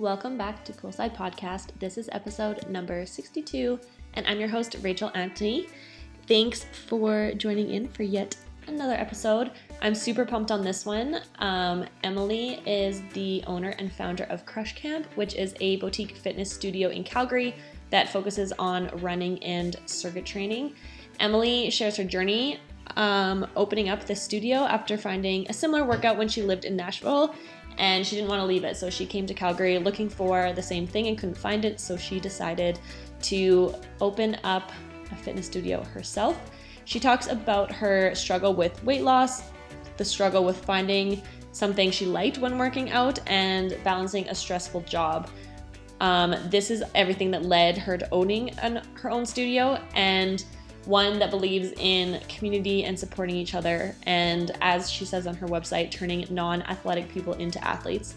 Welcome back to Poolside Podcast. This is episode number 62, and I'm your host, Rachel Anthony. Thanks for joining in for yet another episode. I'm super pumped on this one. Um, Emily is the owner and founder of Crush Camp, which is a boutique fitness studio in Calgary that focuses on running and circuit training. Emily shares her journey um, opening up the studio after finding a similar workout when she lived in Nashville and she didn't want to leave it. So she came to Calgary looking for the same thing and couldn't find it. So she decided to open up a fitness studio herself. She talks about her struggle with weight loss, the struggle with finding something she liked when working out, and balancing a stressful job. Um, this is everything that led her to owning an, her own studio and one that believes in community and supporting each other. And as she says on her website, turning non athletic people into athletes.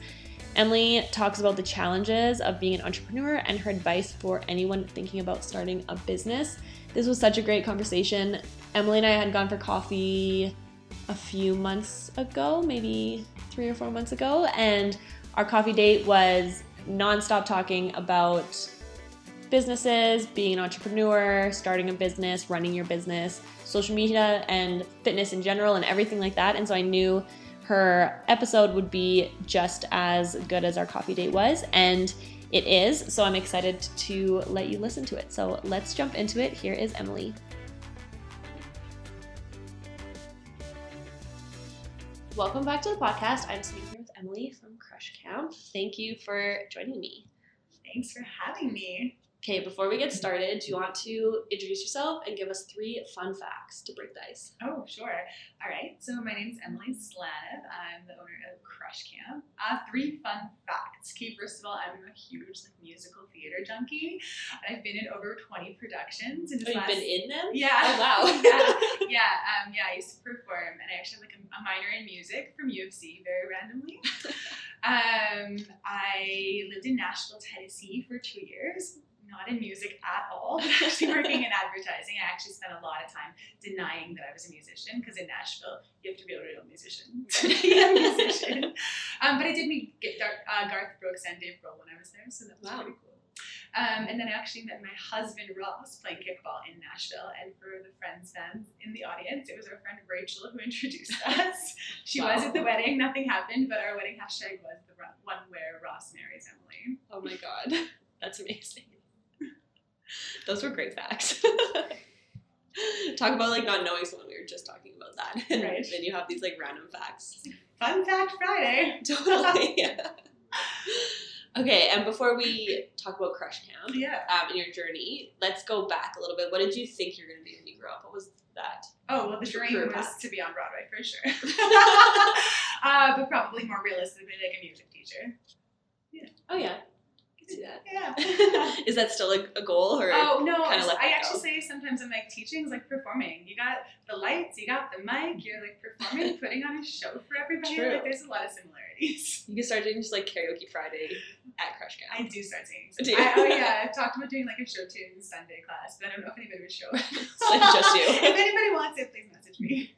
Emily talks about the challenges of being an entrepreneur and her advice for anyone thinking about starting a business. This was such a great conversation. Emily and I had gone for coffee a few months ago, maybe three or four months ago, and our coffee date was nonstop talking about businesses, being an entrepreneur, starting a business, running your business, social media, and fitness in general, and everything like that. And so I knew her episode would be just as good as our coffee date was. And it is. So I'm excited to let you listen to it. So let's jump into it. Here is Emily. Welcome back to the podcast. I'm speaking with Emily from Crush Camp. Thank you for joining me. Thanks for having me. Okay, before we get started, do you want to introduce yourself and give us three fun facts to break the ice? Oh, sure. All right. So my name's Emily Slanev. I'm the owner of Crush Camp. Uh, three fun facts. Okay, first of all, I'm a huge like, musical theater junkie. I've been in over 20 productions. In oh, last... you've been in them? Yeah. Oh, wow. yeah. Yeah. Um, yeah. I used to perform, and I actually have like a, a minor in music from U of C, very randomly. um, I lived in Nashville, Tennessee for two years not in music at all, but actually working in advertising. I actually spent a lot of time denying that I was a musician because in Nashville, you have to be a real musician. To be a musician. Um, but I did meet uh, Garth Brooks and Dave Grohl when I was there, so that was wow. pretty cool. Um, and then I actually met my husband Ross playing kickball in Nashville. And for the friends fans in the audience, it was our friend Rachel who introduced us. she wow. was at the wedding. Nothing happened, but our wedding hashtag was the one where Ross marries Emily. Oh my god, that's amazing. Those were great facts. Talk about like not knowing someone. We were just talking about that. Right. then you have these like random facts. Fun fact Friday. Totally. yeah. Okay, and before we talk about Crush Camp yeah. um, and your journey, let's go back a little bit. What did you think you're going to be when you grow up? What was that? Oh, well, the dream was path? to be on Broadway for sure. uh, but probably more realistically, like a music teacher. Yeah. Oh, yeah that. Yeah. is that still a, a goal or? Oh no, I, I actually go? say sometimes I'm like teaching is like performing. You got the lights, you got the mic, you're like performing, putting on a show for everybody. True. Like there's a lot of similarities. You can start doing just like karaoke Friday at Crush Camp. I do start singing. Do I, oh yeah, I've talked about doing like a show tune Sunday class, but I don't know if anybody would show up. like just you. if anybody wants it, please message me.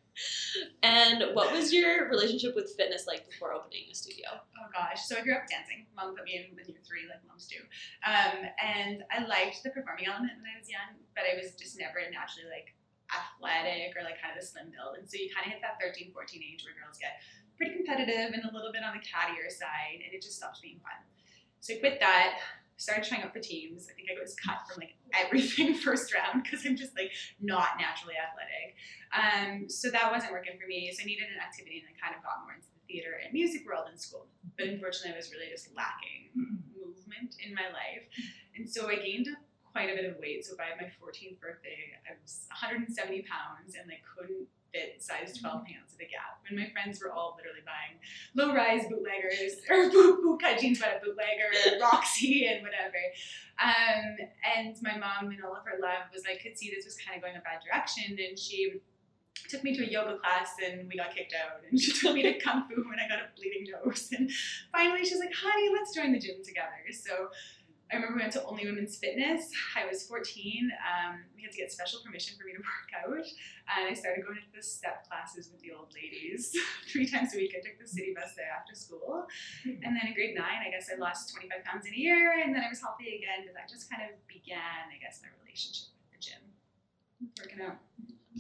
And what was your relationship with fitness like before opening a studio? Oh gosh, so I grew up dancing. Mom put me in when you were three, like moms do. Um, and I liked the performing element when I was young, but I was just never naturally like athletic or like kind of a slim build. And so you kind of hit that 13, 14 age where girls get pretty competitive and a little bit on the cattier side, and it just stops being fun. So I quit that, started trying out for teams. I think I was cut from like everything first round because I'm just like not naturally athletic. Um, so that wasn't working for me. So I needed an activity and I kind of got more into the theater and music world in school. But unfortunately, I was really just lacking movement in my life. And so I gained quite a bit of weight. So by my 14th birthday, I was 170 pounds and like couldn't fit size 12 pants at a gap. And my friends were all literally buying low rise bootleggers or boot, boot jeans by a bootlegger, Roxy, and whatever. Um, and my mom, in all of her love, was like, could see this was kind of going a bad direction. And she took me to a yoga class and we got kicked out. And she took me to Kung Fu when I got a bleeding nose. And finally, she's like, honey, let's join the gym together. So I remember we went to Only Women's Fitness. I was 14. Um, we had to get special permission for me to work out. And I started going to the step classes with the old ladies. Three times a week, I took the city bus there after school. And then in grade nine, I guess I lost 25 pounds in a year. And then I was healthy again. But that just kind of began, I guess, my relationship with the gym, working out.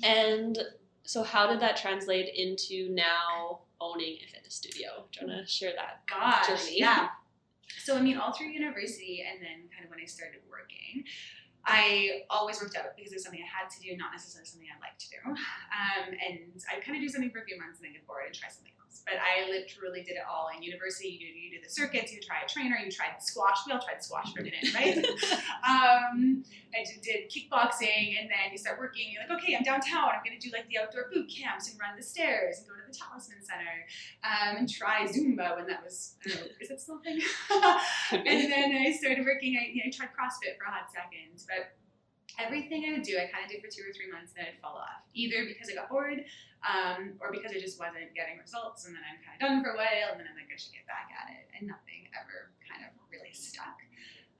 And so, how did that translate into now owning a fitness studio? Do you want to share that Gosh, journey? yeah. So I mean, all through university, and then kind of when I started working, I always worked out because it was something I had to do, not necessarily something I liked to do. Um, and I kind of do something for a few months and then get bored and try something else. But I literally did it all in university. You do, you do the circuits, you try a trainer, you tried squash. We all tried squash for a minute, right? um, I did, did kickboxing, and then you start working. You're like, okay, I'm downtown. I'm going to do like the outdoor boot camps and run the stairs and go to the Talisman Center um, and try Zumba when that was, I don't know, is it still a thing? and then I started working. I, you know, I tried CrossFit for a hot second, but everything I would do, I kind of did for two or three months, and then I'd fall off. Either because I got bored, um, or because I just wasn't getting results, and then I'm kind of done for a while, and then I'm like, I should get back at it, and nothing ever kind of really stuck.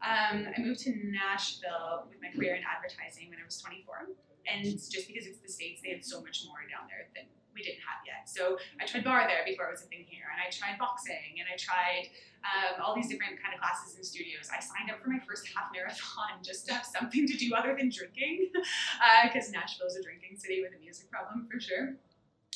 Um, I moved to Nashville with my career in advertising when I was 24, and just because it's the states, they had so much more down there than we didn't have yet. So I tried barre there before it was a thing here, and I tried boxing, and I tried um, all these different kind of classes and studios. I signed up for my first half marathon just to have something to do other than drinking, because uh, Nashville is a drinking city with a music problem for sure.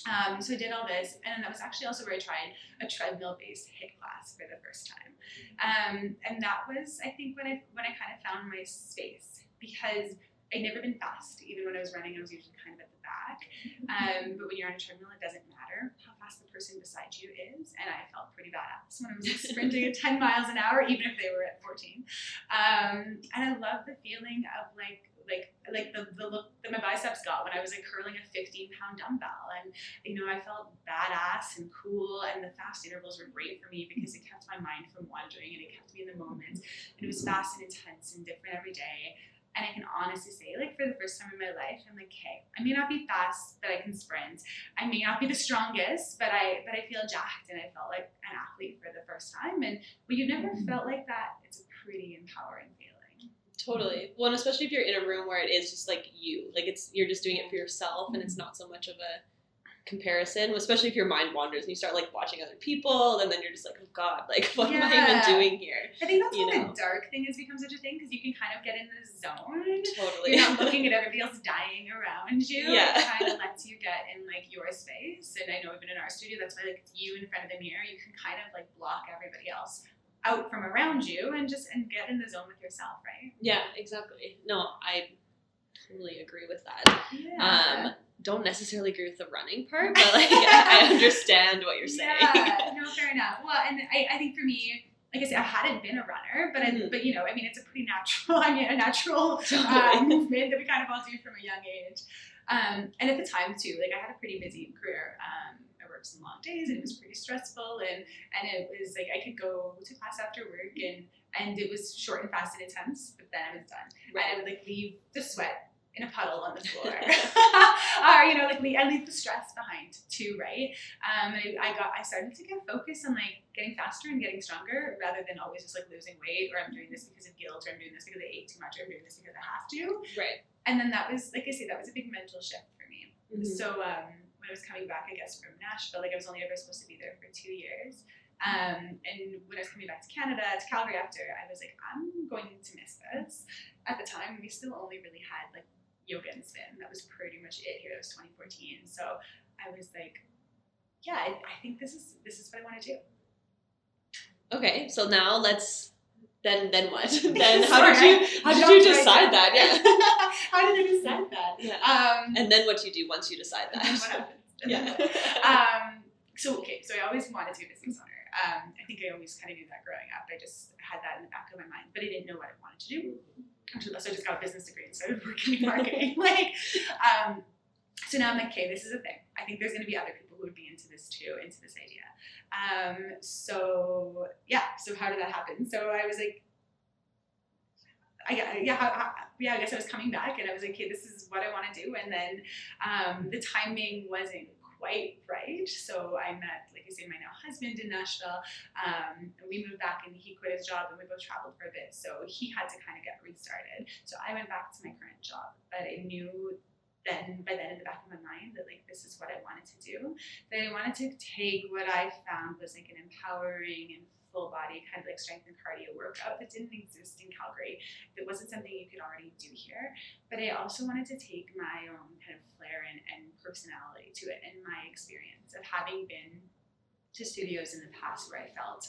Um, so I did all this, and that was actually also where I tried a treadmill-based HIIT class for the first time, um, and that was I think when I when I kind of found my space because I'd never been fast. Even when I was running, I was usually kind of at the back. Um, but when you're on a treadmill, it doesn't matter how fast the person beside you is. And I felt pretty badass when I was sprinting at 10 miles an hour, even if they were at 14. Um, and I love the feeling of like like like the, the look that my biceps got when I was like curling a 15 pound dumbbell and you know I felt badass and cool and the fast intervals were great for me because it kept my mind from wandering and it kept me in the moment and it was fast and intense and different every day and I can honestly say, like, for the first time in my life, I'm like, hey, I may not be fast, but I can sprint. I may not be the strongest, but I but I feel jacked and I felt like an athlete for the first time. And when you never mm-hmm. felt like that, it's a pretty empowering feeling. Totally. Well, and especially if you're in a room where it is just like you, like it's you're just doing it for yourself, and it's mm-hmm. not so much of a comparison, especially if your mind wanders and you start like watching other people, and then you're just like, oh god, like what am I even doing here? I think that's You why know. the dark thing has become such a thing because you can kind of get in the zone. Totally. You're not looking at everybody else dying around you. Yeah. It kind of lets you get in like your space. And I know even in our studio, that's why like it's you in front of the mirror. You can kind of like block everybody else out from around you and just and get in the zone with yourself, right? yeah, exactly. No, I totally agree with that. Yeah. Um, don't necessarily agree with the running part, but like I I understand what you're saying. Yeah, no, fair enough. Well, and I, I think for me, like I said, I hadn't been a runner, but I, Mhm. but you know, I mean, it's a pretty natural, I mean, a natural uh, movement that we kind of all do from a young age. Um, and at the time too, like I had a pretty busy career. Um, I worked some long days, and it was pretty stressful, and and it was like I could go to class after work, and and it was short and fast and intense, but then I was done. And I would like leave the sweat in a puddle on the floor, or you know, like I leave the stress behind too, right? Um, I, I got, I started to get focused on like getting faster and getting stronger rather than always just like losing weight or I'm doing this because of guilt or I'm doing this because I ate too much or I'm doing this because I have to. Right. And then that was, like I say, that was a big mental shift for me. Mhm. So um, when I was coming back, I guess from Nashville, like I was only ever supposed to be there for two years. Um, and when I was coming back to Canada, to Calgary after, I was like, I'm going to miss this. At the time, we still only really had like yoga and spin. That was pretty much it here. That was 2014. So I was like, yeah, I, I think this is this is what I want to do. Okay, so now let's then then what? then how Sorry, did you how did you decide that? Yeah. How did I decide that? Yeah. Um, And then what do you do once you decide then what that? Yeah. um, so okay, so I always wanted to be a business owner. Um, I think I always kind of knew that growing up. I just had that in the back of my mind, but I didn't know what I wanted to do. So I just got a business degree and started working in marketing. like, um, so now I'm like, okay, this is a thing. I think there's going to be other people who would be into this too, into this idea. Um, so yeah, so how did that happen? So I was like, I yeah, yeah, I guess I was coming back and I was like, okay, this is what I want to do. And then um, the timing wasn't quite right. So I met, like I say, my now husband in Nashville. Um, and we moved back and he quit his job and we both traveled for a bit. So he had to kind of get restarted. So I went back to my current job, but I knew then by then in the back of my mind that like this is what I wanted to do. That I wanted to take what I found was like an empowering and full body kind of like strength and cardio workout that didn't exist in Calgary. It wasn't something you could already do here. But I also wanted to take my own kind of flair and, and personality to it and my experience of having been to studios in the past where I felt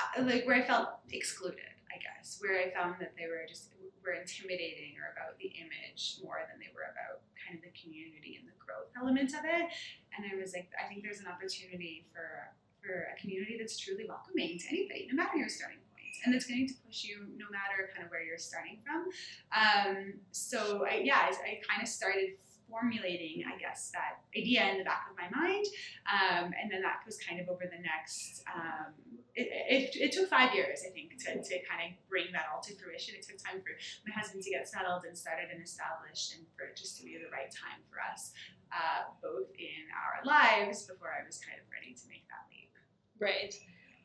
uh, like where I felt excluded, I guess, where I found that they were just were intimidating or about the image more than they were about kind of the community and the growth element of it. And I was like, I think there's an opportunity for for a community that's truly welcoming to anybody, no matter your starting point, and that's going to push you no matter kind of where you're starting from. Um, so I, yeah, I, I kind of started formulating, I guess, that idea in the back of my mind. Um, and then that was kind of over the next, um, it, it, it, took five years, I think, to, to kind of bring that all to fruition. It took time for my husband to get settled and started and established and for it just to be the right time for us, uh, both in our lives before I was kind of ready to make that leap. Right.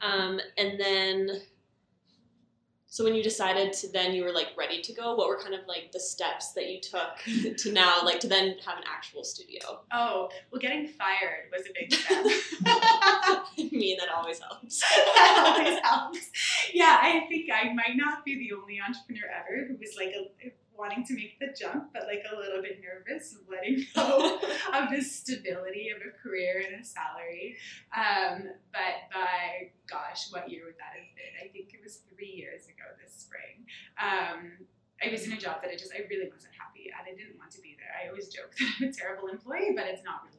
Um, and then, so when you decided to then you were like ready to go, what were kind of like the steps that you took to now, like to then have an actual studio? Oh, well, getting fired was a big step. I mean, that always helps. that always helps. Yeah, I think I might not be the only entrepreneur ever who was like a wanting to make the jump, but like a little bit nervous of letting go of the stability of a career and a salary. Um, but by gosh, what year would that have been? I think it was three years ago this spring. Um, I was in a job that I just I really wasn't happy at. I didn't want to be there. I always joke that I'm a terrible employee, but it's not really.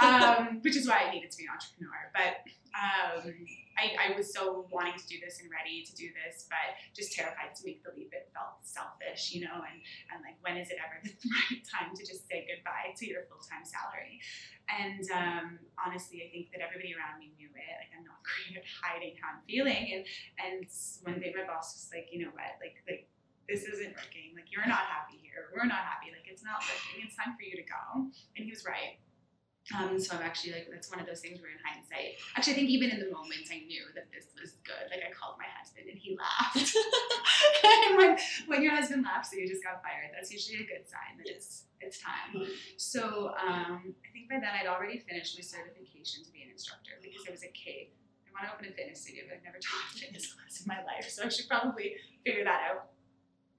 Um, which is why I needed to be an entrepreneur. But um, I, I was so wanting to do this and ready to do this, but just terrified to make the leap. It felt selfish, you know, and, and like, when is it ever the right time to just say goodbye to your full time salary? And um, honestly, I think that everybody around me knew it. Like, I'm not great at hiding how I'm feeling. And, and one day my boss was like, you know what, like, like, this isn't working. Like, you're not happy here. We're not happy. Like, it's not working. It's time for you to go. And he was right. Um, so I'm actually like, that's one of those things where in hindsight, actually, I think even in the moment I knew that this was good. Like I called my husband and he laughed. and when, when your husband laughs that you just got fired, that's usually a good sign that it's, it's time. Mm-hmm. So um, I think by then I'd already finished my certification to be an instructor because I was a kid. I want to open a fitness studio, but I've never taught a fitness class in my life. So I should probably figure that out.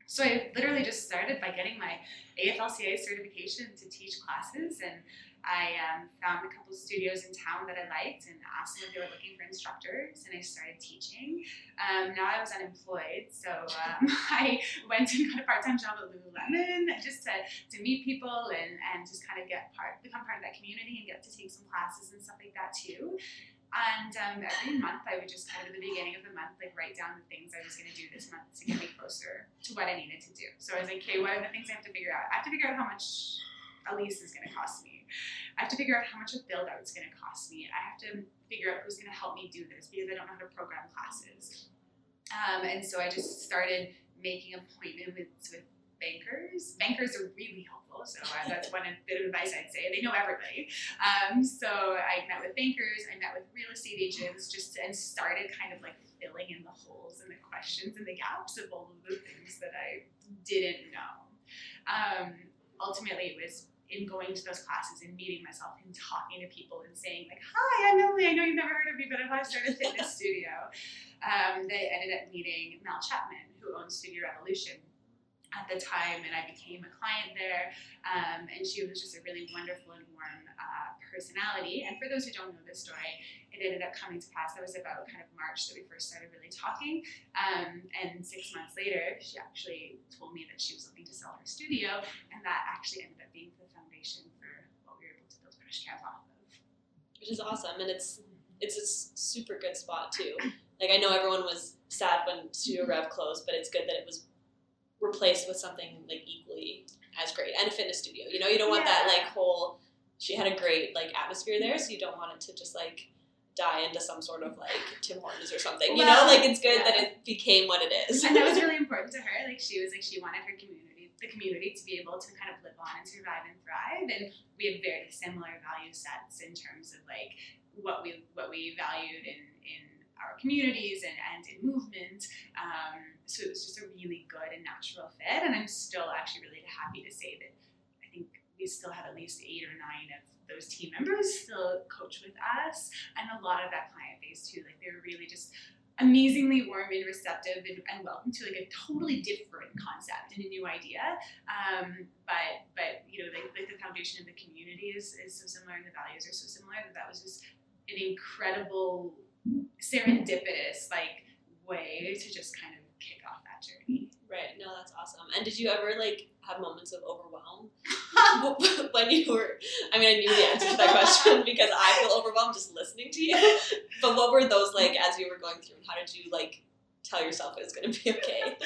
So I literally just started by getting my AFLCA certification to teach classes and I um, found a couple studios in town that I liked and asked them if they were looking for instructors, and I started teaching. Um, now I was unemployed, so um, I went and got a part-time job at Lululemon just to, to meet people and, and just kind of get part, become part of that community and get to take some classes and stuff like that too. And um, every month, I would just kind of at the beginning of the month, like write down the things I was going to do this month to get me closer to what I needed to do. So I was like, okay, what are the things I have to figure out? I have to figure out how much a lease is going to cost me. I have to figure out how much a build out is going to cost me. I have to figure out who's going to help me do this because I don't know how to program classes. Um, and so I just started making appointments with bankers. Bankers are really helpful, so that's one bit of advice I'd say. They know everybody. Um, so I met with bankers, I met with real estate agents, just and started kind of like filling in the holes and the questions and the gaps of all of the things that I didn't know. Um, ultimately, it was in going to those classes and meeting myself and talking to people and saying like, "Hi, I'm Emily. I know you've never heard of me, but I want to start a fitness studio." Um, they ended up meeting Mel Chapman, who owns Studio Revolution at the time, and I became a client there. Um, and she was just a really wonderful and warm uh, personality. And for those who don't know this story, it ended up coming to pass. That was about kind of March that we first started really talking. Um, and six months later, she actually told me that she was looking to sell her studio, and that actually ended up being the foundation for what we were able to build Crush Camp off of. Which is awesome, and it's it's a super good spot too. Like I know everyone was sad when Studio Rev closed, but it's good that it was replaced with something like equally as great and a fitness studio. You know, you don't want yeah. that like whole. She had a great like atmosphere there, so you don't want it to just like die into some sort of like Tim Hortons or something. You well, know, like it's good yeah. that it became what it is. and that was really important to her. Like she was like she wanted her community the community to be able to kind of live on and survive and thrive. And we had very similar value sets in terms of like what we what we valued in in our communities and, and in movement. Um, so it was just a really good and natural fit. And I'm still actually really happy to say that we still have at least eight or nine of those team members still coach with us and a lot of that client base too. Like they were really just amazingly warm and receptive and, and, welcome to like a totally different concept and a new idea. Um, but but you know like, like the foundation of the community is, is so similar and the values are so similar that that was just an incredible serendipitous like way to just kind of kick off that journey. Right. No, that's awesome. And did you ever like have moments of overwhelm when you were? I mean, I knew the answer to that question because I feel overwhelmed just listening to you. But what were those like as you were going through? And how did you like tell yourself it was going to be okay?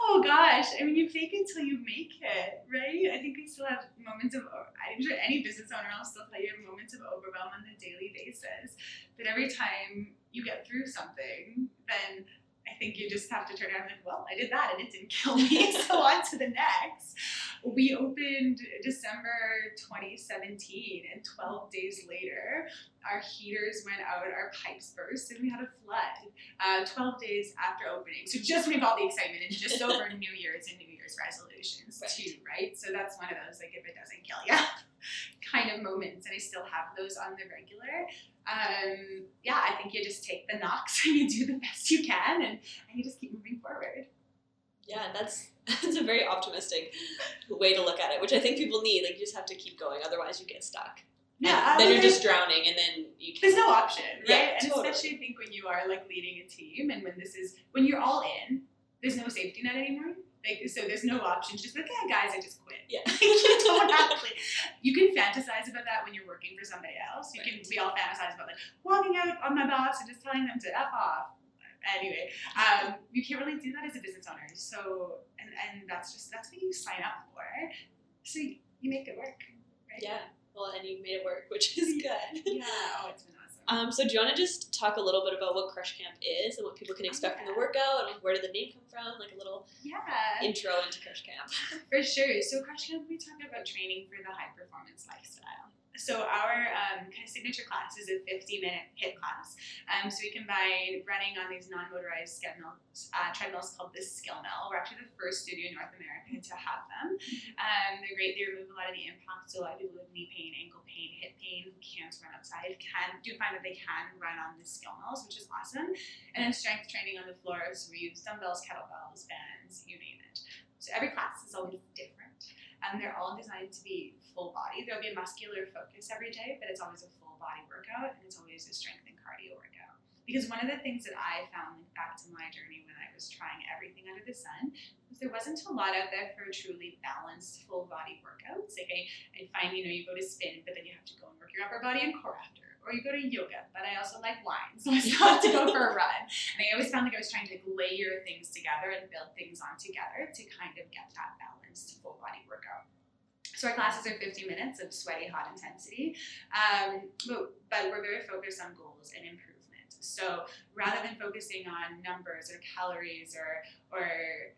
oh gosh, I mean, you fake it till you make it, right? I think we still have moments of. I'm sure any business owner will still tell you have moments of overwhelm on a daily basis. But every time you get through something, then I think you just have to turn around and like, well, I did that and it didn't kill me, so on to the next. We opened December 2017, and 12 days later, our heaters went out, our pipes burst, and we had a flood. Uh, 12 days after opening, so just when all the excitement and just over New Year's and New Year's resolutions right. too, right? So that's one of those like if it doesn't kill you, kind of moments, and I still have those on the regular um, yeah, I think you just take the knocks and you do the best you can and, and you just keep moving forward. Yeah, that's that's a very optimistic way to look at it, which I think people need. Like you just have to keep going, otherwise you get stuck. Yeah, then you're just drowning, and then you. There's no option, right? Yeah, and totally. especially I think when you are like leading a team, and when this is when you're all in, there's no safety net anymore. Like, so there's no option. Just like, yeah, guys, I just quit. Yeah. you don't. You can fantasize about that when you're working for somebody else. You right. can. We all fantasize about like walking out on my boss and just telling them to f off. Anyway, um, you can't really do that as a business owner. So, and and that's just that's what you sign up for. So you, you make it work. Right? Yeah. Well, and you made it work, which is good. yeah. Oh, it's um, so do you want to just talk a little bit about what Crush Camp is and what people can expect yeah. from the workout and where did the name come from? Like a little yeah. intro into Crush Camp. For sure. So Crush Camp, we talk about training for the high performance lifestyle. So our um, kind of signature class is a 50 minute HIIT class. Um, so we combine running on these non-motorized treadmills, uh, treadmills called the Skill Mill. We're actually the first studio in North America to have them. Um, they're great. They remove a lot of the impact. So a lot of people with knee pain, ankle pain, hip pain can't run outside can do find that they can run on the Skill Mills, which is awesome. And then strength training on the floor. So we use dumbbells, kettlebells, bands, you name it. So every class is always different and they're all designed to be full body. There'll be a muscular focus every day, but it's always a full body workout and it's always a strength and cardio workout. Because one of the things that I found like back to my journey when I was trying everything under the sun was there wasn't a lot out there for truly balanced full body workouts. Like I, I find, you know, you go to spin, but then you have to go and work your upper body and core after. Or you go to yoga, but I also like wine, so I still have to go for a run. And I always found like I was trying to like, layer things together and build things on together to kind of get that balanced full body workout. So our classes are 50 minutes of sweaty, hot intensity, um, but, but we're very focused on goals and improvement. So rather than focusing on numbers or calories or, or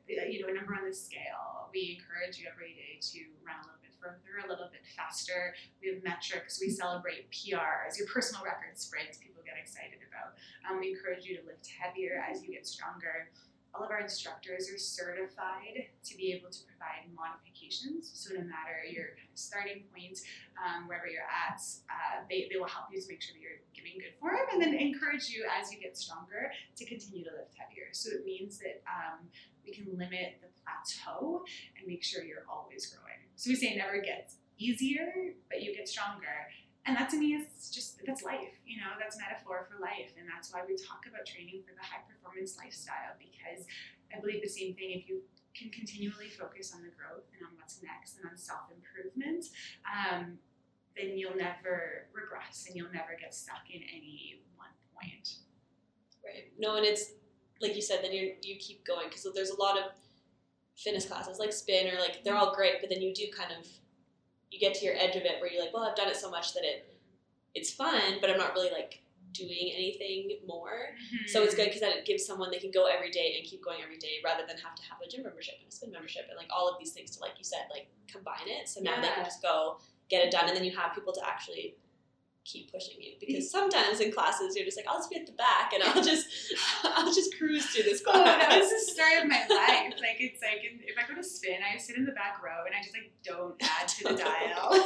you know a number on the scale, we encourage you every day to run a little further, a little bit faster. We have metrics. We celebrate PRs, your personal record sprints. People get excited about. Um, we encourage you to lift heavier as you get stronger all of our instructors are certified to be able to provide modifications. So no matter your starting point, um, wherever you're at, uh, they, they will help you to make sure that you're giving good form and then encourage you as you get stronger to continue to lift heavier. So it means that um, we can limit the plateau and make sure you're always growing. So we say it never gets easier, but you get stronger. And that to me is just that's life you know that's metaphor for life. And that's why we talk about training for the high performance lifestyle because i believe the same thing. If you can continually focus on the growth and on what's next and on self-improvement um, then you'll never regress and you'll never get stuck in any one point. Right. No and it's like you said then you you keep going because there's a lot of fitness classes like spin or like they're all great but then you do kind of you get to your edge of it where you're like, well, I've done it so much that it it's fun, but I'm not really like doing anything more. Mm-hmm. So it's good because that it gives someone they can go every day and keep going every day rather than have to have a gym membership and a spin membership and like all of these things to like you said like combine it. So now they can just go get it done and then you have people to actually keep pushing you because sometimes in classes you're just like I'll just be at the back and I'll just I'll just cruise through this Oh, class. that was the story of my life. Like it's like if I go to spin, I sit in the back row and I just like don't add to the dial. and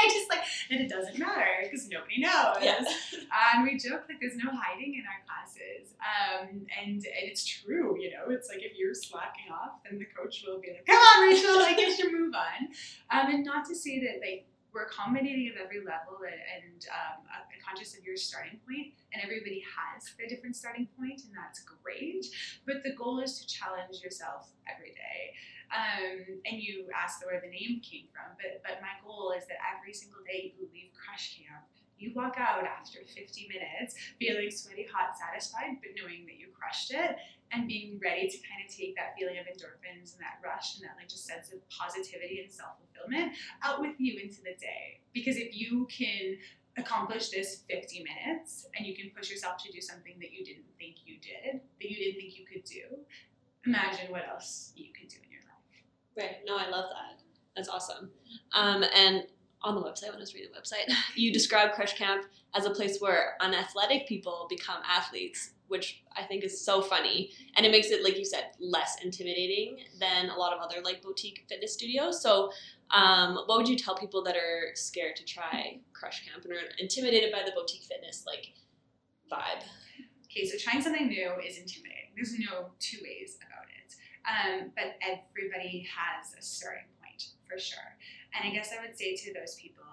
I just like and it doesn't matter because nobody knows. Yes. And we joke like there's no hiding in our classes. Um, and, and it's true, you know. It's like if you're slacking off, then the coach will be like, "Come on, Rachel, like get your move on." Um, and not to say that like we're accommodating of every level and, and um, conscious of your starting point, and everybody has a different starting point, and that's great. But the goal is to challenge yourself every day. Um, and you asked where the name came from, but but my goal is that every single day you leave Crush Camp, you walk out after 50 minutes feeling sweaty, hot, satisfied, but knowing that you crushed it, and being ready to kind of take that feeling of endorphins and that rush and that like just sense of positivity and self fulfillment out with you into the day. Because if you can accomplish this 50 minutes and you can push yourself to do something that you didn't think you did, that you didn't think you could do, imagine what else you can do in your life. Right. No, I love that. That's awesome. Um, and on the website, when I was reading the website, you describe Crush Camp as a place where unathletic people become athletes, which I think is so funny. And it makes it, like you said, less intimidating than a lot of other like boutique fitness studios. So, um, what would you tell people that are scared to try Crush Camp and are intimidated by the boutique fitness like vibe? Okay, so trying something new is intimidating. There's no two ways about it. Um, but everybody has a starting point for sure. And I guess I would say to those people,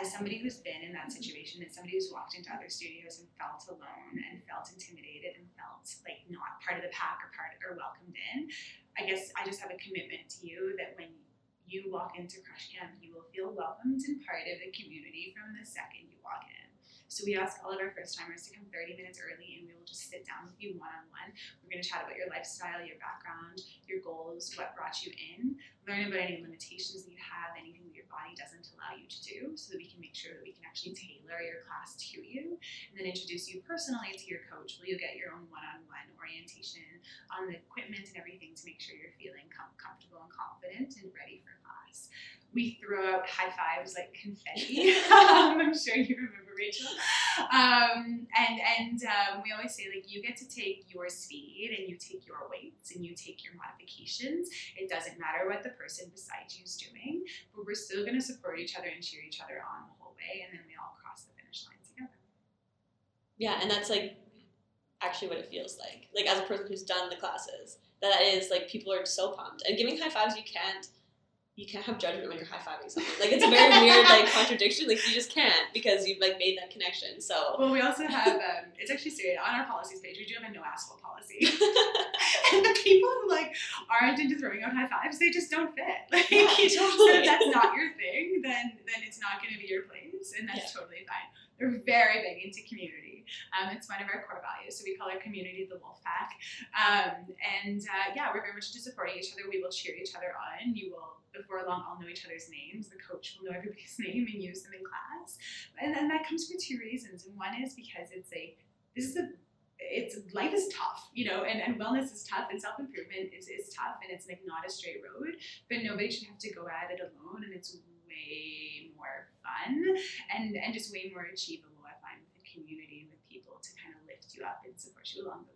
as somebody who's been in that situation, as somebody who's walked into other studios and felt alone and felt intimidated and felt like not part of the pack or part or welcomed in, I guess I just have a commitment to you that when you walk into Crush Camp, you will feel welcomed and part of the community from the second you walk in. So we ask all of our first timers to come 30 minutes early and we will just sit down with you one on one. We're going to chat about your lifestyle, your background, your goals, what brought you in, learn about any limitations that you have, anything that your body doesn't allow you to do, so that we can make sure that we can actually tailor your class to you, and then introduce you personally to your coach where you'll get your own one on one orientation on the equipment and everything to make sure you're feeling com- comfortable and confident and ready for class. We throw out high fives like confetti. um, I'm sure you remember, Rachel. Um, and and um, we always say like you get to take your speed and you take your weights and you take your modifications. It doesn't matter what the person beside you is doing, but we're still going to support each other and cheer each other on the whole way, and then we all cross the finish line together. Yeah, and that's like actually what it feels like. Like as a person who's done the classes, that is like people are so pumped. And giving high fives, you can't you can't have judgment when you're high fiving someone. Like it's a very weird like contradiction. Like you just can't because you've like made that connection. So Well, we also have um, it's actually serious on our policies page. We do have a no asshole policy, and the people who like aren't into throwing out high fives, they just don't fit. Like, Yeah, so totally. if that's not your thing, then then it's not going to be your place, and that's totally fine. They're very big into community. Um, it's one of our core values, so we call our community the wolf pack. Um, and uh, yeah, we're very much into supporting each other. We will cheer each other on. You will, before long, all know each other's names. The coach will know everybody's name and use them in class. And then that comes for two reasons. And one is because it's a this is a it's life is tough, you know, and, and wellness is tough and self improvement is, is tough and it's like not a straight road, but nobody should have to go at it alone and it's way more fun and and just way more achievable, I find, with community with people to kind of lift you up and support you along the.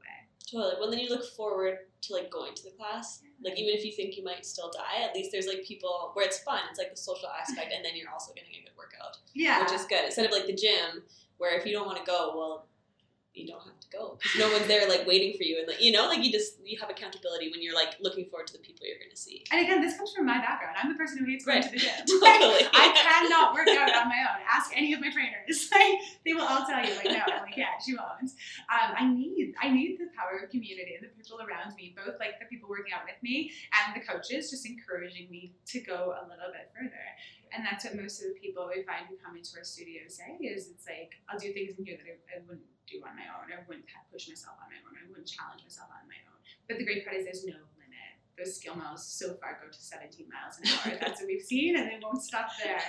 Totally. Well then you look forward to like going to the class. Like even if you think you might still die, at least there's like people where it's fun. It's like the social aspect and then you're also getting a good workout. Yeah. Which is good. Instead of like the gym where if you don't want to go, well you don't have to go because no one's there like waiting for you and like you know like you just you have accountability when you're like looking forward to the people you're going to see and again, this comes from my background. I'm the person who hates going Right. to the gym. Totally. I cannot work out on my own. Ask any of my trainers. Like they will all tell you, like, no, I'm like, yeah, she won't. Um, I need I need the power of community and the people around me, both like the people working out with me and the coaches, just encouraging me to go a little bit further. And that's what most of the people we find who come into our studio say is it's like I'll do things in here that I, I wouldn't do on my own. I wouldn't push myself on my own. I wouldn't challenge myself on my own. But the great part is there's no. Those Skill Mills so far go to 17 miles an hour. That's what we've seen, and they won't stop there.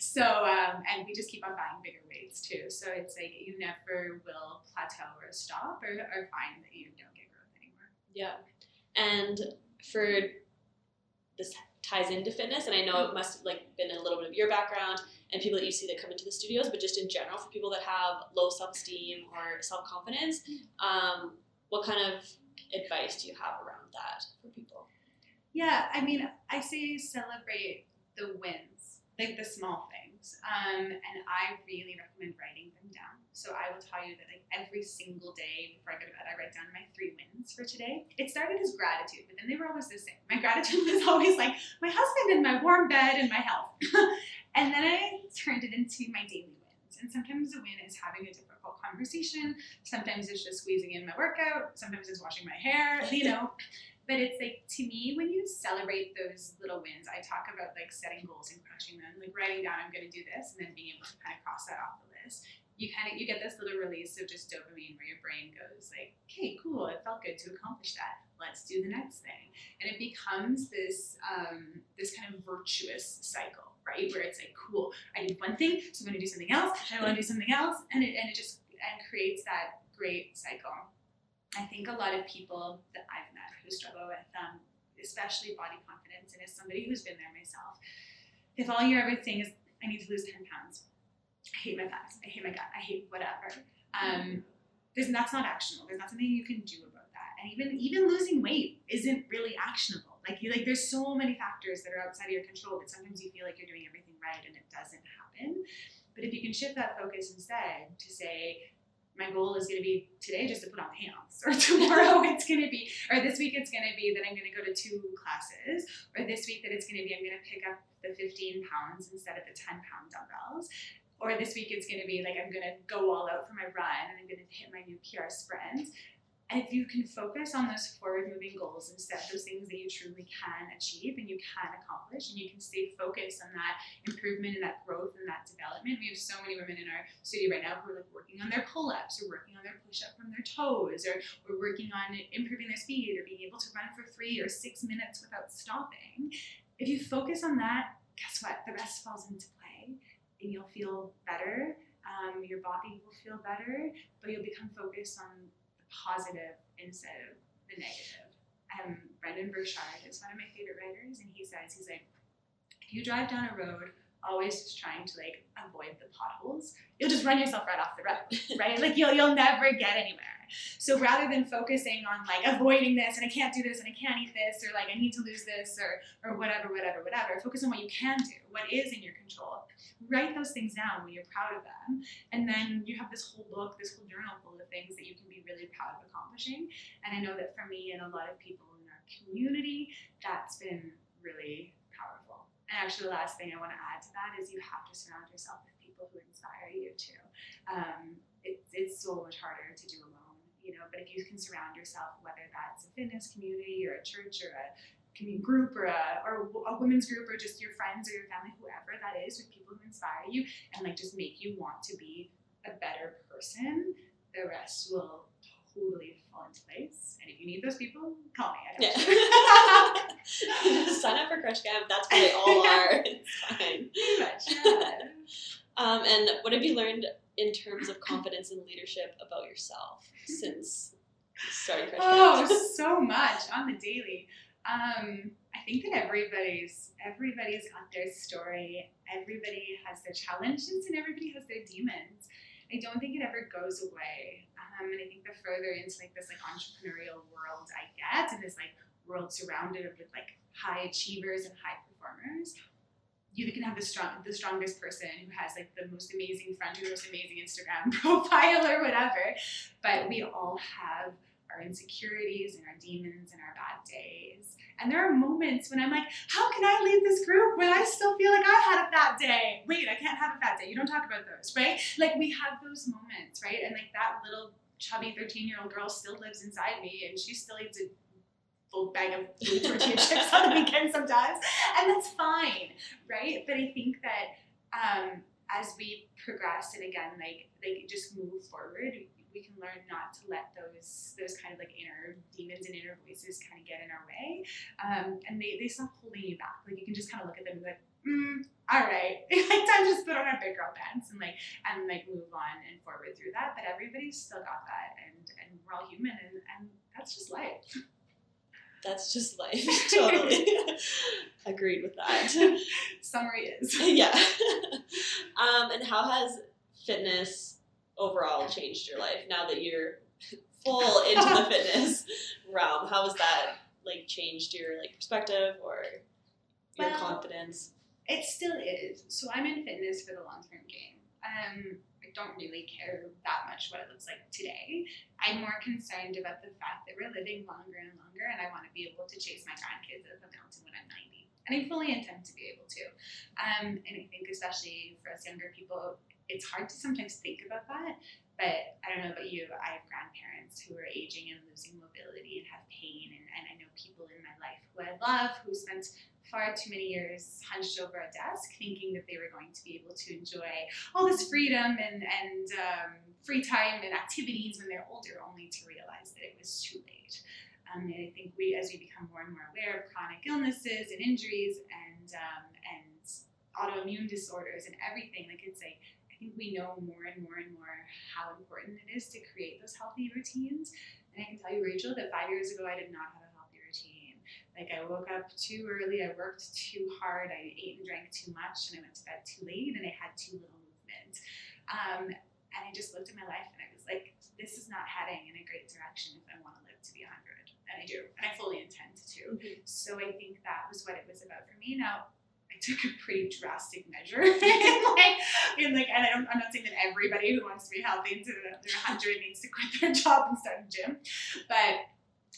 So, um, and we just keep on buying bigger weights too. So it's like you never will plateau or stop or, or find that you don't get growth anymore. Yeah. And for this ties into fitness, and I know it must have like been a little bit of your background and people that you see that come into the studios, but just in general for people that have low self esteem or self confidence, um, what kind of advice do you have around that for people? Yeah, I mean, I say celebrate the wins, like the small things. Um, and I really recommend writing them down. So I will tell you that like every single day before I go to bed, I write down my three wins for today. It started as gratitude, but then they were always the same. My gratitude was always like my husband and my warm bed and my health. and then I turned it into my daily wins. And sometimes the win is having a difficult conversation. Sometimes it's just squeezing in my workout. Sometimes it's washing my hair, you know. But it's like to me, when you celebrate those little wins, I talk about like setting goals and crushing them, like writing down I'm going to do this, and then being able to kind of cross that off the list. You kind of you get this little release of just dopamine where your brain goes like, okay, cool, it felt good to accomplish that. Let's do the next thing, and it becomes this um, this kind of virtuous cycle, right? Where it's like, cool, I did one thing, so I'm going to do something else. I want to do something else, and it and it just and creates that great cycle. I think a lot of people that I've who struggle with, um, especially body confidence, and as somebody who's been there myself, if all you're ever saying is, I need to lose 10 pounds, I hate my thighs, I hate my gut, I hate whatever, um, there's, that's not actionable. There's not something you can do about that. And even even losing weight isn't really actionable. Like you like there's so many factors that are outside of your control that sometimes you feel like you're doing everything right and it doesn't happen. But if you can shift that focus instead to say, my goal is going to be today just to put on pants, or tomorrow it's going to be, or this week it's going to be that I'm going to go to two classes, or this week that it's going to be I'm going to pick up the 15 pounds instead of the 10 pound dumbbells, or this week it's going to be like I'm going to go all out for my run and I'm going to hit my new PR sprint. And if you can focus on those forward moving goals instead, those things that you truly can achieve and you can accomplish, and you can stay focused on that improvement and that growth and that development. We have so many women in our studio right now who are like working on their pull ups or working on their push up from their toes or, or working on improving their speed or being able to run for three or six minutes without stopping. If you focus on that, guess what? The rest falls into play and you'll feel better. Um, your body will feel better, but you'll become focused on positive instead of the negative. Um, Brendon Burchard is one of my favorite writers, and he says, he's like, if you drive down a road always just trying to like avoid the potholes, you'll just run yourself right off the road, right? like you'll you'll never get anywhere. So rather than focusing on like avoiding this and I can't do this and I can't eat this or like I need to lose this or or whatever, whatever, whatever, focus on what you can do, what is in your control. Write those things down when you're proud of them. And then you have this whole book, this whole journal full of things that you can be really proud of accomplishing. And I know that for me and a lot of people in our community, that's been really. And actually, the last thing I want to add to that is you have to surround yourself with people who inspire you too. Um, it's, it's so much harder to do alone you know, but if you can surround yourself, whether that's a fitness community or a church or a community group or a, or a women's group or just your friends or your family, whoever that is, with people who inspire you and like just make you want to be a better person, the rest will totally fall into place. And if you need those people, call me. I yeah. Sign up for Crush Camp. That's where they all are. It's fine. Pretty much, yeah. Um, and what have you learned in terms of confidence and leadership about yourself since starting Crush Oh, so much on the daily. Um, I think that everybody's everybody's got their story. Everybody has their challenges and everybody has their demons. I don't think it ever goes away. Um, and I think the further into like this like entrepreneurial world I get, and this like world surrounded with like high achievers and high performers, you can have the strong the strongest person who has like the most amazing friend the most amazing Instagram profile or whatever. But we all have our insecurities and our demons and our bad days. And there are moments when I'm like, how can I lead this group when I still feel like I had a bad day? Wait, I can't have a bad day. You don't talk about those, right? Like we have those moments, right? And like that little chubby 13 year old girl still lives inside me and she still eats a full bag of tortilla chips on the weekend sometimes, and that's fine, right? But I think that um, as we progress and again, like like just move forward, we can learn not to let those those kind of like inner demons and inner voices kind of get in our way, um, and they they stop holding you back. Like you can just kind of look at them and be like, mm, all right, like time to just put on our big girl pants and like and like move on and forward through that. But everybody's still got that, and and we're all human, and and that's just life. That's just life. totally. Agreed with that. Summary is. yeah. um, and how has fitness overall changed your life now that you're full into the fitness realm? How has that like changed your like perspective or your Well, confidence? It still is. So I'm in fitness for the long term game. Um, I don't really care that much what it looks like today. I'm more concerned about the fact that we're living longer and longer, and I want to be able to chase my grandkids up a mountain when I'm 90. And I fully intend to be able to. Um, and I think, especially for us younger people, it's hard to sometimes think about that. But I don't know about you, I have grandparents who are aging and losing mobility and have pain. And, and I know people in my life who I love who spent far too many years hunched over a desk thinking that they were going to be able to enjoy all this freedom and, and um, free time and activities when they're older, only to realize that it was too late. Um, and I think we, as we become more and more aware of chronic illnesses and injuries and um, and autoimmune disorders and everything, like it's like I think we know more and more and more how important it is to create those healthy routines. And I can tell you, Rachel, that five years ago I did not have a healthy routine. Like I woke up too early, I worked too hard, I ate and drank too much, and I went to bed too late, and I had too little movement. Um, and I just looked at my life and I was like, this is not heading in a great direction if I want to live to be 100. And I do, and I fully intend to. So I think that was what it was about for me. Now, took a pretty drastic measure, in like, in like, and I I'm not saying that everybody who wants to be healthy to their 100 needs to quit their job and start a gym, but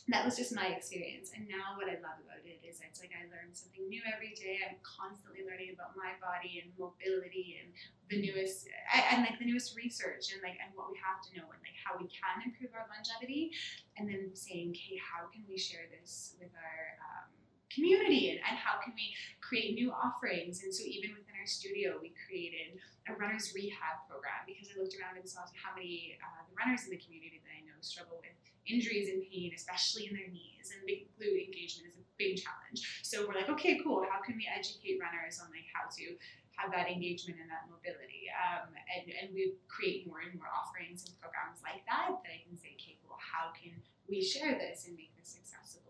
that was just my experience. And now what I love about it is it's like I learn something new every day. I'm constantly learning about my body and mobility and the newest and like the newest research and like and what we have to know and like how we can improve our longevity. And then saying, okay, how can we share this with our um, community and, and how can we create new offerings? And so even within our studio, we created a runner's rehab program because I looked around and saw how many uh, the runners in the community that I know struggle with injuries and pain, especially in their knees, and big glute engagement is a big challenge. So we're like, okay, cool. How can we educate runners on like how to have that engagement and that mobility? Um, and and we create more and more offerings and programs like that that I can say, okay, cool. How can we share this and make this accessible?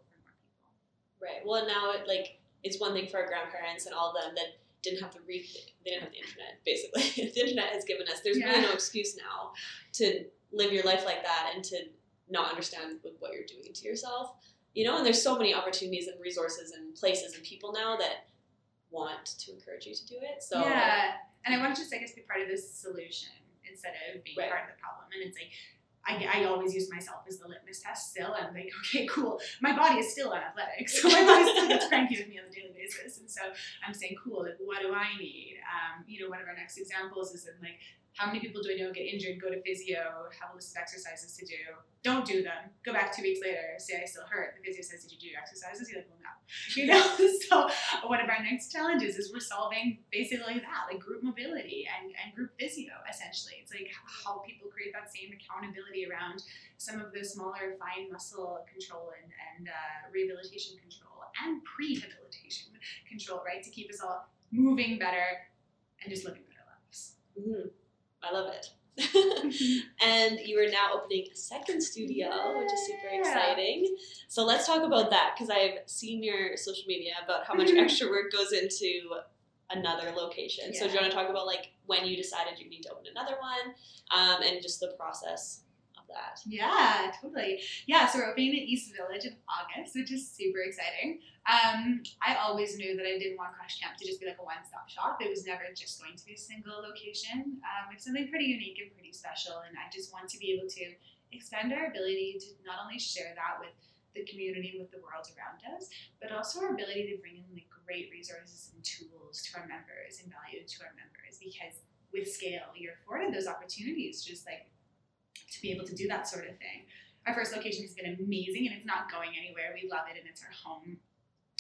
Right. Well, now it like it's one thing for our grandparents and all of them that didn't have the re- they didn't have the internet. Basically, the internet has given us. There's really no excuse now to live your life like that and to not understand what what you're doing to yourself. You know, and there's so many opportunities and resources and places and people now that want to encourage you to do it. So yeah, and I want to just I guess be part of the solution instead of being Right. part of the problem. And it's like I, I always use myself as the litmus test still. I'm like, okay, cool. My body is still unathletic, so my body still gets cranky with me on a daily basis. And so I'm saying, cool. Like, what do I need? Um, you know, one of our next examples is in like. How many people do I know get injured, go to physio, have a list of exercises to do, don't do them, go back two weeks later, say I still hurt. The physio says, Did you do your exercises? You're like, Well, no. You know, so one of our next challenges is we're solving basically that, like group mobility and, and group physio, essentially. It's like how people create that same accountability around some of the smaller fine muscle control and, and uh, rehabilitation control and prehabilitation control, right? To keep us all moving better and just living better lives. mhm. I love it. and you are now opening a second studio, which is super exciting. So let's talk about that because I've seen your social media about how much Mhm. extra work goes into another location. So do you want to talk about like when you decided you need to open another one, um, and just the process that? Yeah, totally. Yeah, so we're opening in East Village in August, which is super exciting. Um, I always knew that I didn't want Crush Camp to just be like a one-stop shop. It was never just going to be a single location. Um, it's something pretty unique and pretty special, and I just want to be able to expand our ability to not only share that with the community, with the world around us, but also our ability to bring in like great resources and tools to our members and value to our members. Because with scale, you're afforded those opportunities, just like to be able to do that sort of thing. Our first location has been amazing and it's not going anywhere. We love it and it's our home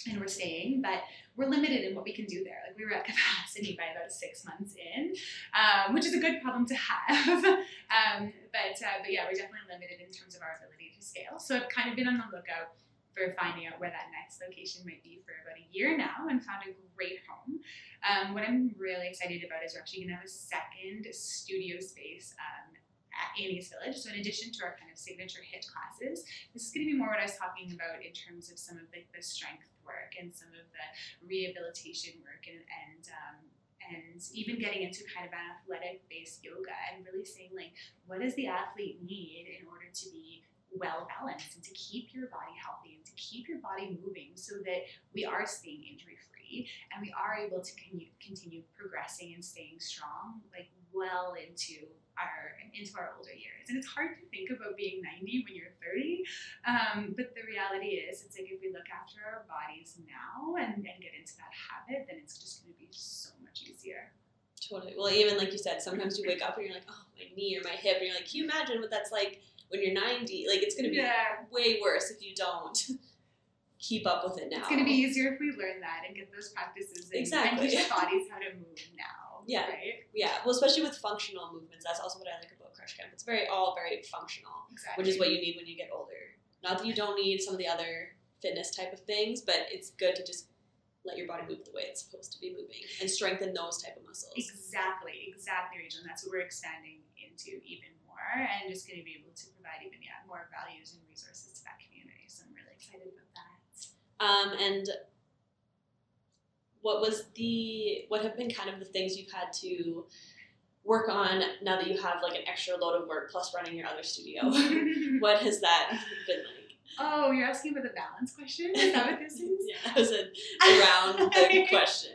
and we're staying, but we're limited in what we can do there. Like we were at capacity by about six months in, um, which is a good problem to have. um, but uh, but yeah, we're definitely limited in terms of our ability to scale. So I've kind of been on the lookout for finding out where that next location might be for about a year now and found a great home. Um, what I'm really excited about is we're actually to have a second studio space um, at Annie's Village. So in addition to our kind of signature HIIT classes, this is going to be more what I was talking about in terms of some of like the strength work and some of the rehabilitation work and and um, and even getting into kind of an athletic based yoga and really saying like what does the athlete need in order to be well balanced and to keep your body healthy and to keep your body moving so that we are staying injury free and we are able to continue progressing and staying strong like well into our into our older years and it's hard to think about being 90 when you're 30 um, but the reality is it's like if we look after our bodies now and, and get into that habit then it's just going to be so much easier totally well even like you said sometimes you wake up and you're like oh my knee or my hip and you're like can you imagine what that's like when you're 90. Like, it's going to be yeah. way worse if you don't keep up with it now. It's going to be easier if we learn that and get those practices in exactly. and teach our bodies how to move now. Yeah. Right? Yeah. Well, especially with functional movements. That's also what I like about Crush Camp. It's very, all very functional, exactly. which is what you need when you get older. Not that you don't need some of the other fitness type of things, but it's good to just let your body move the way it's supposed to be moving and strengthen those type of muscles. Exactly, exactly, Rachel. And that's what we're expanding into even more and just going to be able to provide even yeah more values and resources to that community. So I'm really excited about that. Um, and what was the what have been kind of the things you've had to work on now that you have like an extra load of work plus running your other studio? what has that been like? Oh, you're asking about the balance question? Is that what this is? yeah, that was a round the question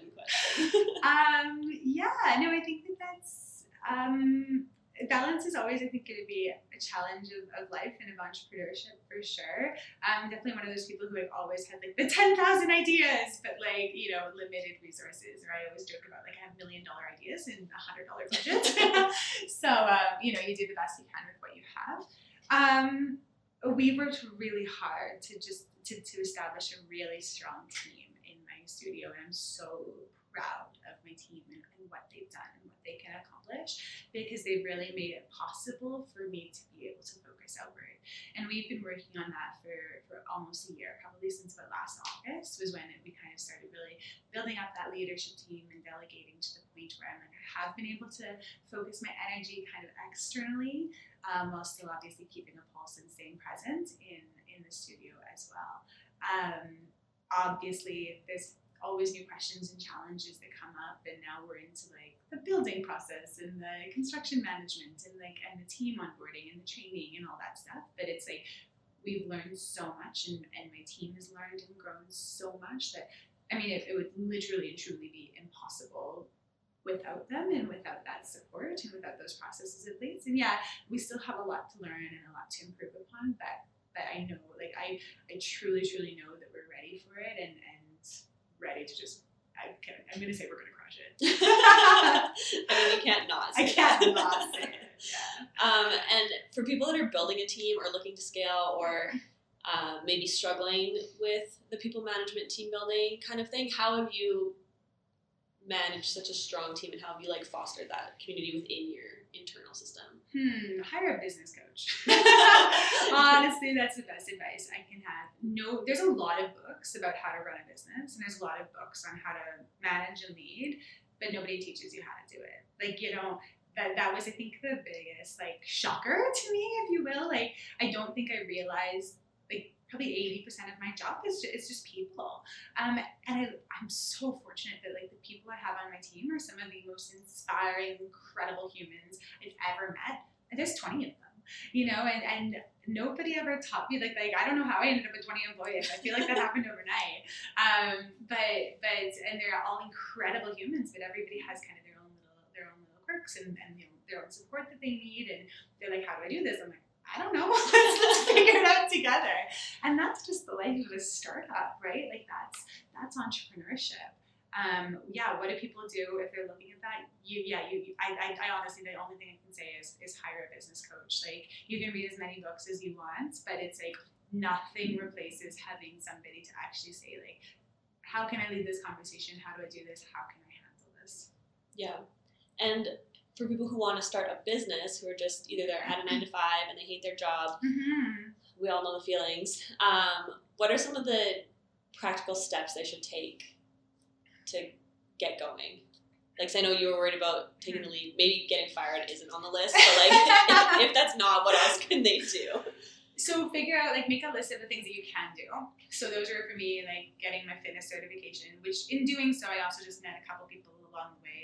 question. um, yeah, no, I think that that's um, balance is always, I think, going to be a challenge of, of life and of entrepreneurship for sure. I'm definitely one of those people who have always had like the 10,000 ideas, but like, you know, limited resources. Or I always joke about like I have million dollar ideas and a hundred dollar budget. so, um, you know, you do the best you can with what you have. Um, we worked really hard to just to, to establish a really strong team in my studio, and I'm so proud of my team and, and, what they've done they can accomplish because they've really made it possible for me to be able to focus outward. And we've been working on that for, for almost a year, probably since about last August was when we kind of started really building up that leadership team and delegating to the point where I'm like, I have been able to focus my energy kind of externally um, while still obviously keeping a pulse and staying present in, in the studio as well. Um, obviously, there's always new questions and challenges that come up and now we're into like the building process and the construction management and like and the team onboarding and the training and all that stuff. But it's like we've learned so much and, and my team has learned and grown so much that i mean it, it would literally and truly be impossible without them and without that support and without those processes in place. And yeah we still have a lot to learn and a lot to improve upon but but i know like i i truly truly know that we're ready for it and and ready to just. I can, I'm going to say we're going to crush it. I mean, you can't not. I can't not say it. Yeah. Um, and for people that are building a team or looking to scale or uh, maybe struggling with the people management team building kind of thing, how have you managed such a strong team and how have you like fostered that community within your internal system? Hmm, hire a business coach. Honestly, that's the best advice I can have. No, there's a lot of books about how to run a business, and there's a lot of books on how to manage and lead, but nobody teaches you how to do it. Like, you know, that that was I think the biggest like shocker to me, if you will. Like, I don't think I realized like probably 80% of my job is just, is just people. Um, and I, I'm so fortunate that like the people I have on my team are some of the most inspiring, incredible humans I've ever met. And there's 20 of them, you know, and, and nobody ever taught me like, like, I don't know how I ended up with 20 employees. I feel like that happened overnight. Um, but, but, and they're all incredible humans, but everybody has kind of their own little, their own little quirks and, and you know, their own support that they need. And they're like, how do I do this? I'm like, I don't know. let's, let's figure it out together. And that's just the life of a startup, right? Like that's that's entrepreneurship. Um, yeah, what do people do if they're looking at that? You, yeah, you, I, I, I, honestly, the only thing I can say is, is hire a business coach. Like, you can read as many books as you want, but it's like nothing replaces having somebody to actually say, like, how can I lead this conversation? How do I do this? How can I handle this? Yeah. And for people who want to start a business who are just either they're at a nine to five and they hate their job, Mm-hmm. we all know the feelings. Um, what are some of the practical steps they should take to get going? Like, I know you were worried about taking the lead. Maybe getting fired isn't on the list, but like, if, if that's not, what else can they do? So figure out like make a list of the things that you can do. So those are for me like getting my fitness certification, which in doing so I also just met a couple people along the way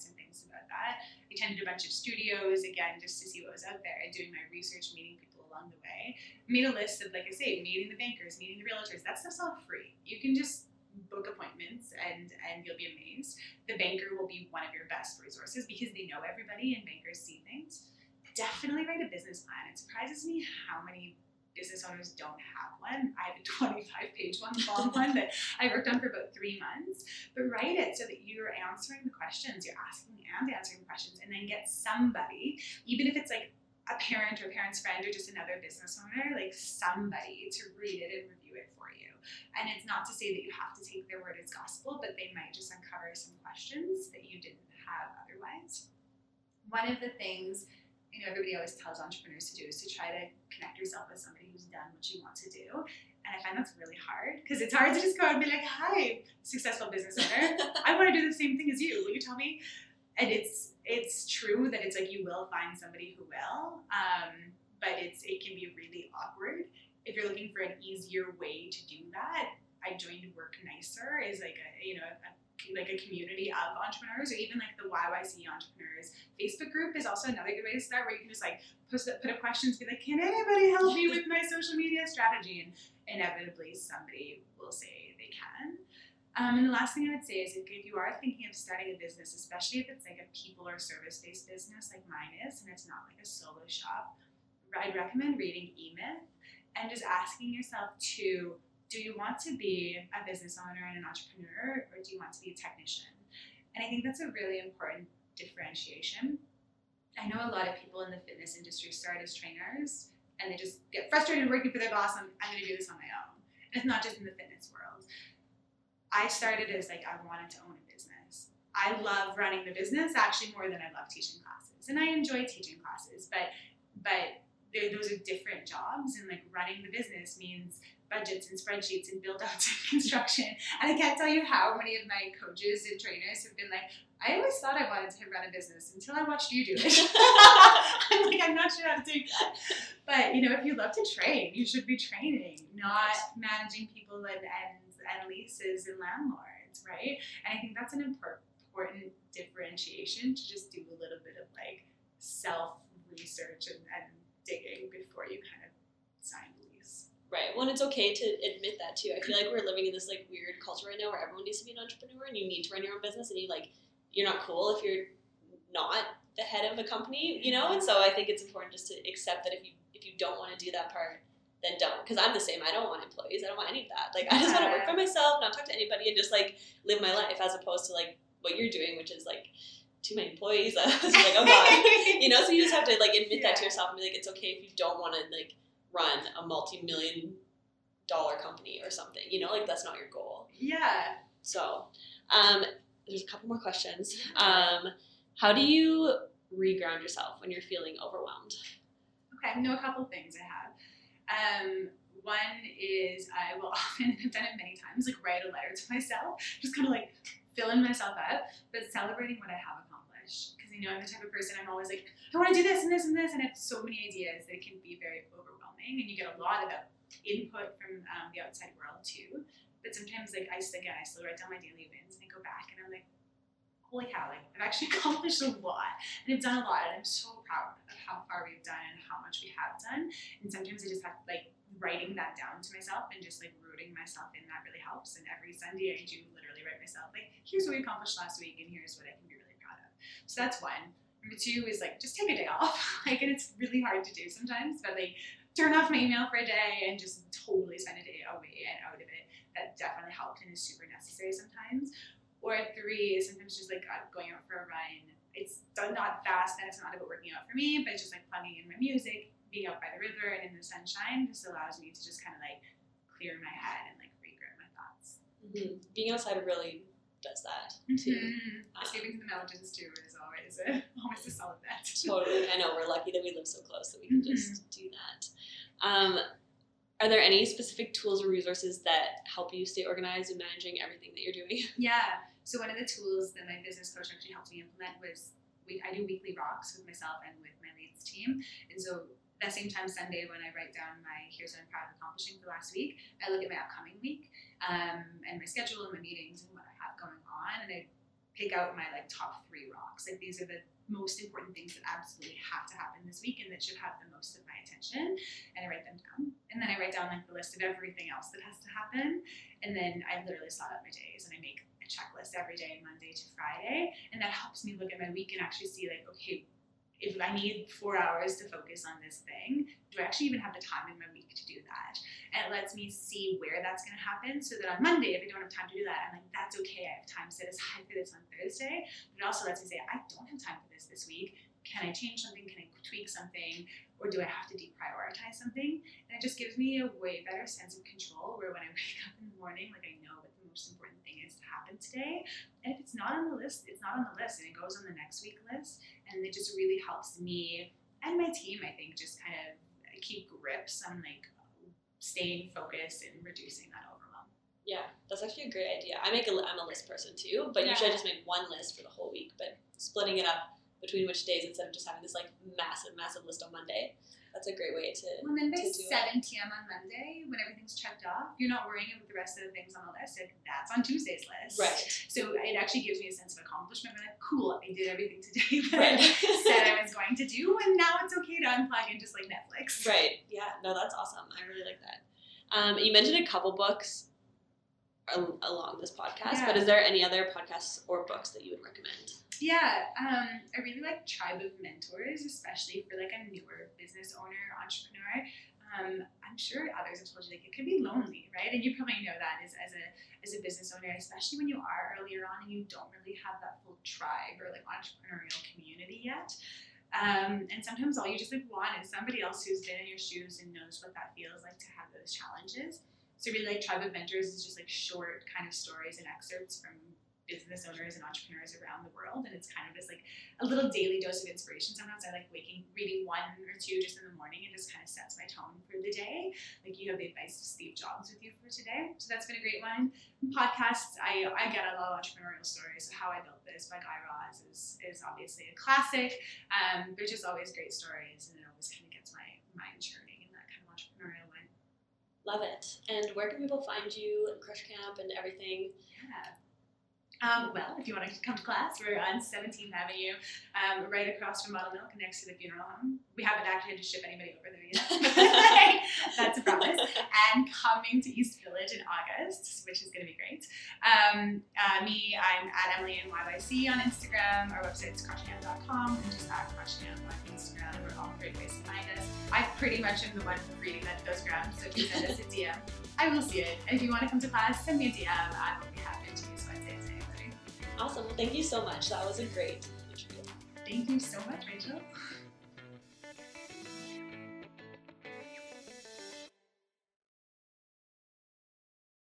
some things about that. I attended a bunch of studios again just to see what was out there and doing my research, meeting people along the way. Made a list of like I say, meeting the bankers, meeting the realtors. That stuff's all free. You can just book appointments and and you'll be amazed. The banker will be one of your best resources because they know everybody and bankers see things definitely write a business plan. It surprises me how many business owners don't have one. I have a 25 page one, long one that I worked on for about three months. But write it so that you're answering the questions, you're asking and answering questions, and then get somebody, even if it's like a parent or a parent's friend or just another business owner, like somebody to read it and review it for you. And it's not to say that you have to take their word as gospel, but they might just uncover some questions that you didn't have otherwise. One of the things you know everybody always tells entrepreneurs to do is to try to connect yourself with somebody who's done what you want to do. And I find that's really hard because it's hard to just go out and be like, "Hi, successful business owner, I want to do the same thing as you. Will you tell me?" And it's it's true that it's like you will find somebody who will, um, but it's it can be really awkward if you're looking for an easier way to do that. I joined Work Nicer is like a you know a, like a community of entrepreneurs or even like the YYC entrepreneurs Facebook group is also another good way to start where you can just like post up, put up questions, be like, can anybody help me with my social media strategy? And inevitably somebody will say they can. Um, and the last thing I would say is if, you are thinking of starting a business, especially if it's like a people or service based business like mine is, and it's not like a solo shop, I'd recommend reading E Myth and just asking yourself to do you want to be a business owner and an entrepreneur or do you want to be a technician? And I think that's a really important differentiation. I know a lot of people in the fitness industry start as trainers and they just get frustrated working for their boss and I'm going to do this on my own. And it's not just in the fitness world. I started as like I wanted to own a business. I love running the business actually more than I love teaching classes. And I enjoy teaching classes, but but those are different jobs and like running the business means budgets and spreadsheets and build outs and construction. And I can't tell you how many of my coaches and trainers have been like, I always thought I wanted to run a business until I watched you do it. I'm like, I'm not sure how to do that. But you know, if you love to train, you should be training, not managing people and and, and leases and landlords, right? And I think that's an important differentiation to just do a little bit of like self research and, and digging before you kind of sign. Right. Well, and it's okay to admit that too. I feel like we're living in this like weird culture right now where everyone needs to be an entrepreneur and you need to run your own business and you like you're not cool if you're not the head of a company, you know. And so I think it's important just to accept that if you if you don't want to do that part, then don't. Because I'm the same. I don't want employees. I don't want any of that. Like I just want to work by myself, not talk to anybody, and just like live my life as opposed to like what you're doing, which is like too many employees. so like oh god, you know. So you just have to like admit Yeah. that to yourself and be like, it's okay if you don't want to like run a multi-million dollar company or something. You know, like that's not your goal. Yeah. So, um, there's a couple more questions. Um, how do you reground yourself when you're feeling overwhelmed? Okay, I know a couple things I have. Um, one is I will often, I've done it many times, like write a letter to myself, just kind of like filling myself up, but celebrating what I have accomplished. Because you know, I'm the type of person I'm always like, I want to do this and this and this, and I have so many ideas that it can be very overwhelming, and you get a lot of input from um, the outside world too. But sometimes, like I again, I still write down my daily wins, and I go back and I'm like, holy cow, like I've actually accomplished a lot, and I've done a lot, and I'm so proud of how far we've done and how much we have done. And sometimes I just have like writing that down to myself and just like rooting myself in that really helps. And every Sunday I do literally write myself like, here's what we accomplished last week, and here's what I can be really proud of. So that's one. Number two is like just take a day off. like, and it's really hard to do sometimes, but like turn off my email for a day and just totally spend a day away and out of it. That definitely helped and is super necessary sometimes. Or three sometimes just like going out for a run. It's done not fast, and it's not about working out for me, but it's just like plugging in my music, being out by the river and in the sunshine just allows me to just kind of like clear my head and like regroup my thoughts. Mm-hmm. Being outside really does that too. Mhm. Um, the mountains too is always a always a solid bet. totally. I know we're lucky that we live so close that we can Mhm. just do that. Um, are there any specific tools or resources that help you stay organized in managing everything that you're doing? Yeah. So one of the tools that my business coach actually helped me implement was we, I do weekly rocks with myself and with my leads team. And so that same time Sunday when I write down my here's what I'm proud of accomplishing for the last week, I look at my upcoming week um, and my schedule and my meetings and what I have going on, and I pick out my like top three rocks. Like these are the most important things that absolutely have to happen this week and that should have the most of my attention. And I write them down. And then I write down like the list of everything else that has to happen. And then I literally slot out my days and I make a checklist every day, Monday to Friday. And that helps me look at my week and actually see like, okay, if I need four hours to focus on this thing, do I actually even have the time in my week to do that? And it lets me see where that's going to happen so that on Monday, if I don't have time to do that, I'm like, that's okay. I have time set aside for this on Thursday. But it also lets me say, I don't have time for this this week. Can I change something? Can I tweak something? Or do I have to deprioritize something? And it just gives me a way better sense of control where when I wake up in the morning, like I know most important thing is to happen today. And if it's not on the list, it's not on the list and it goes on the next week list. And it just really helps me and my team, I think, just kind of keep grips on like staying focused and reducing that overwhelm. Yeah, that's actually a great idea. I make a I'm a list person too, but usually I just make one list for the whole week. But splitting it up between which days instead of just having this like massive, massive list on Monday, that's a great way to. Well, then by to do it. 7 p.m. on Monday, when everything's checked off, you're not worrying about the rest of the things on the list. Like, that's on Tuesday's list. Right. So it actually gives me a sense of accomplishment. I'm like, cool, I did everything today that Right. I said I was going to do, and now it's okay to unplug and just like Netflix. Right. Yeah. No, that's awesome. I really like that. Um, you mentioned a couple books al- along this podcast, but is there any other podcasts or books that you would recommend? Yeah, um, I really like Tribe of Mentors, especially for like a newer business owner, entrepreneur. Um, I'm sure others have told you like it can be lonely, right? And you probably know that as, as a as a business owner, especially when you are earlier on and you don't really have that full tribe or like entrepreneurial community yet. Um, and sometimes all you just like want is somebody else who's been in your shoes and knows what that feels like to have those challenges. So really like Tribe of Mentors is just like short kind of stories and excerpts from business owners and entrepreneurs around the world and it's kind of just like a little daily dose of inspiration sometimes i like waking reading one or two just in the morning and just kind of sets my tone for the day like you have the advice of steve jobs with you for today so that's been a great one podcasts i i get a lot of entrepreneurial stories so how i built this by guy raz is is obviously a classic um they're just always great stories and it always kind of gets my mind churning in that kind of entrepreneurial way Love it. And where can people find you, Crush Camp, and everything? Yeah. Um, well, if you want to come to class, we're on 17th Avenue, um, right across from Model Milk, next to the funeral home. We haven't actually had to ship anybody over there yet. That's a promise. And coming to East Village in August, which is going to be great. Um, uh, me, I'm at Emily and YYC on Instagram. Our website's crushcamp.com and just at crushcamp on Instagram. We're all great ways to find us. I pretty much am the one reading that grams, so if you send us a DM, I will see it. If you want to come to class, send me a DM. I will be happy to. Awesome. Well, thank you so much. That was a great interview. Thank you so much, Rachel.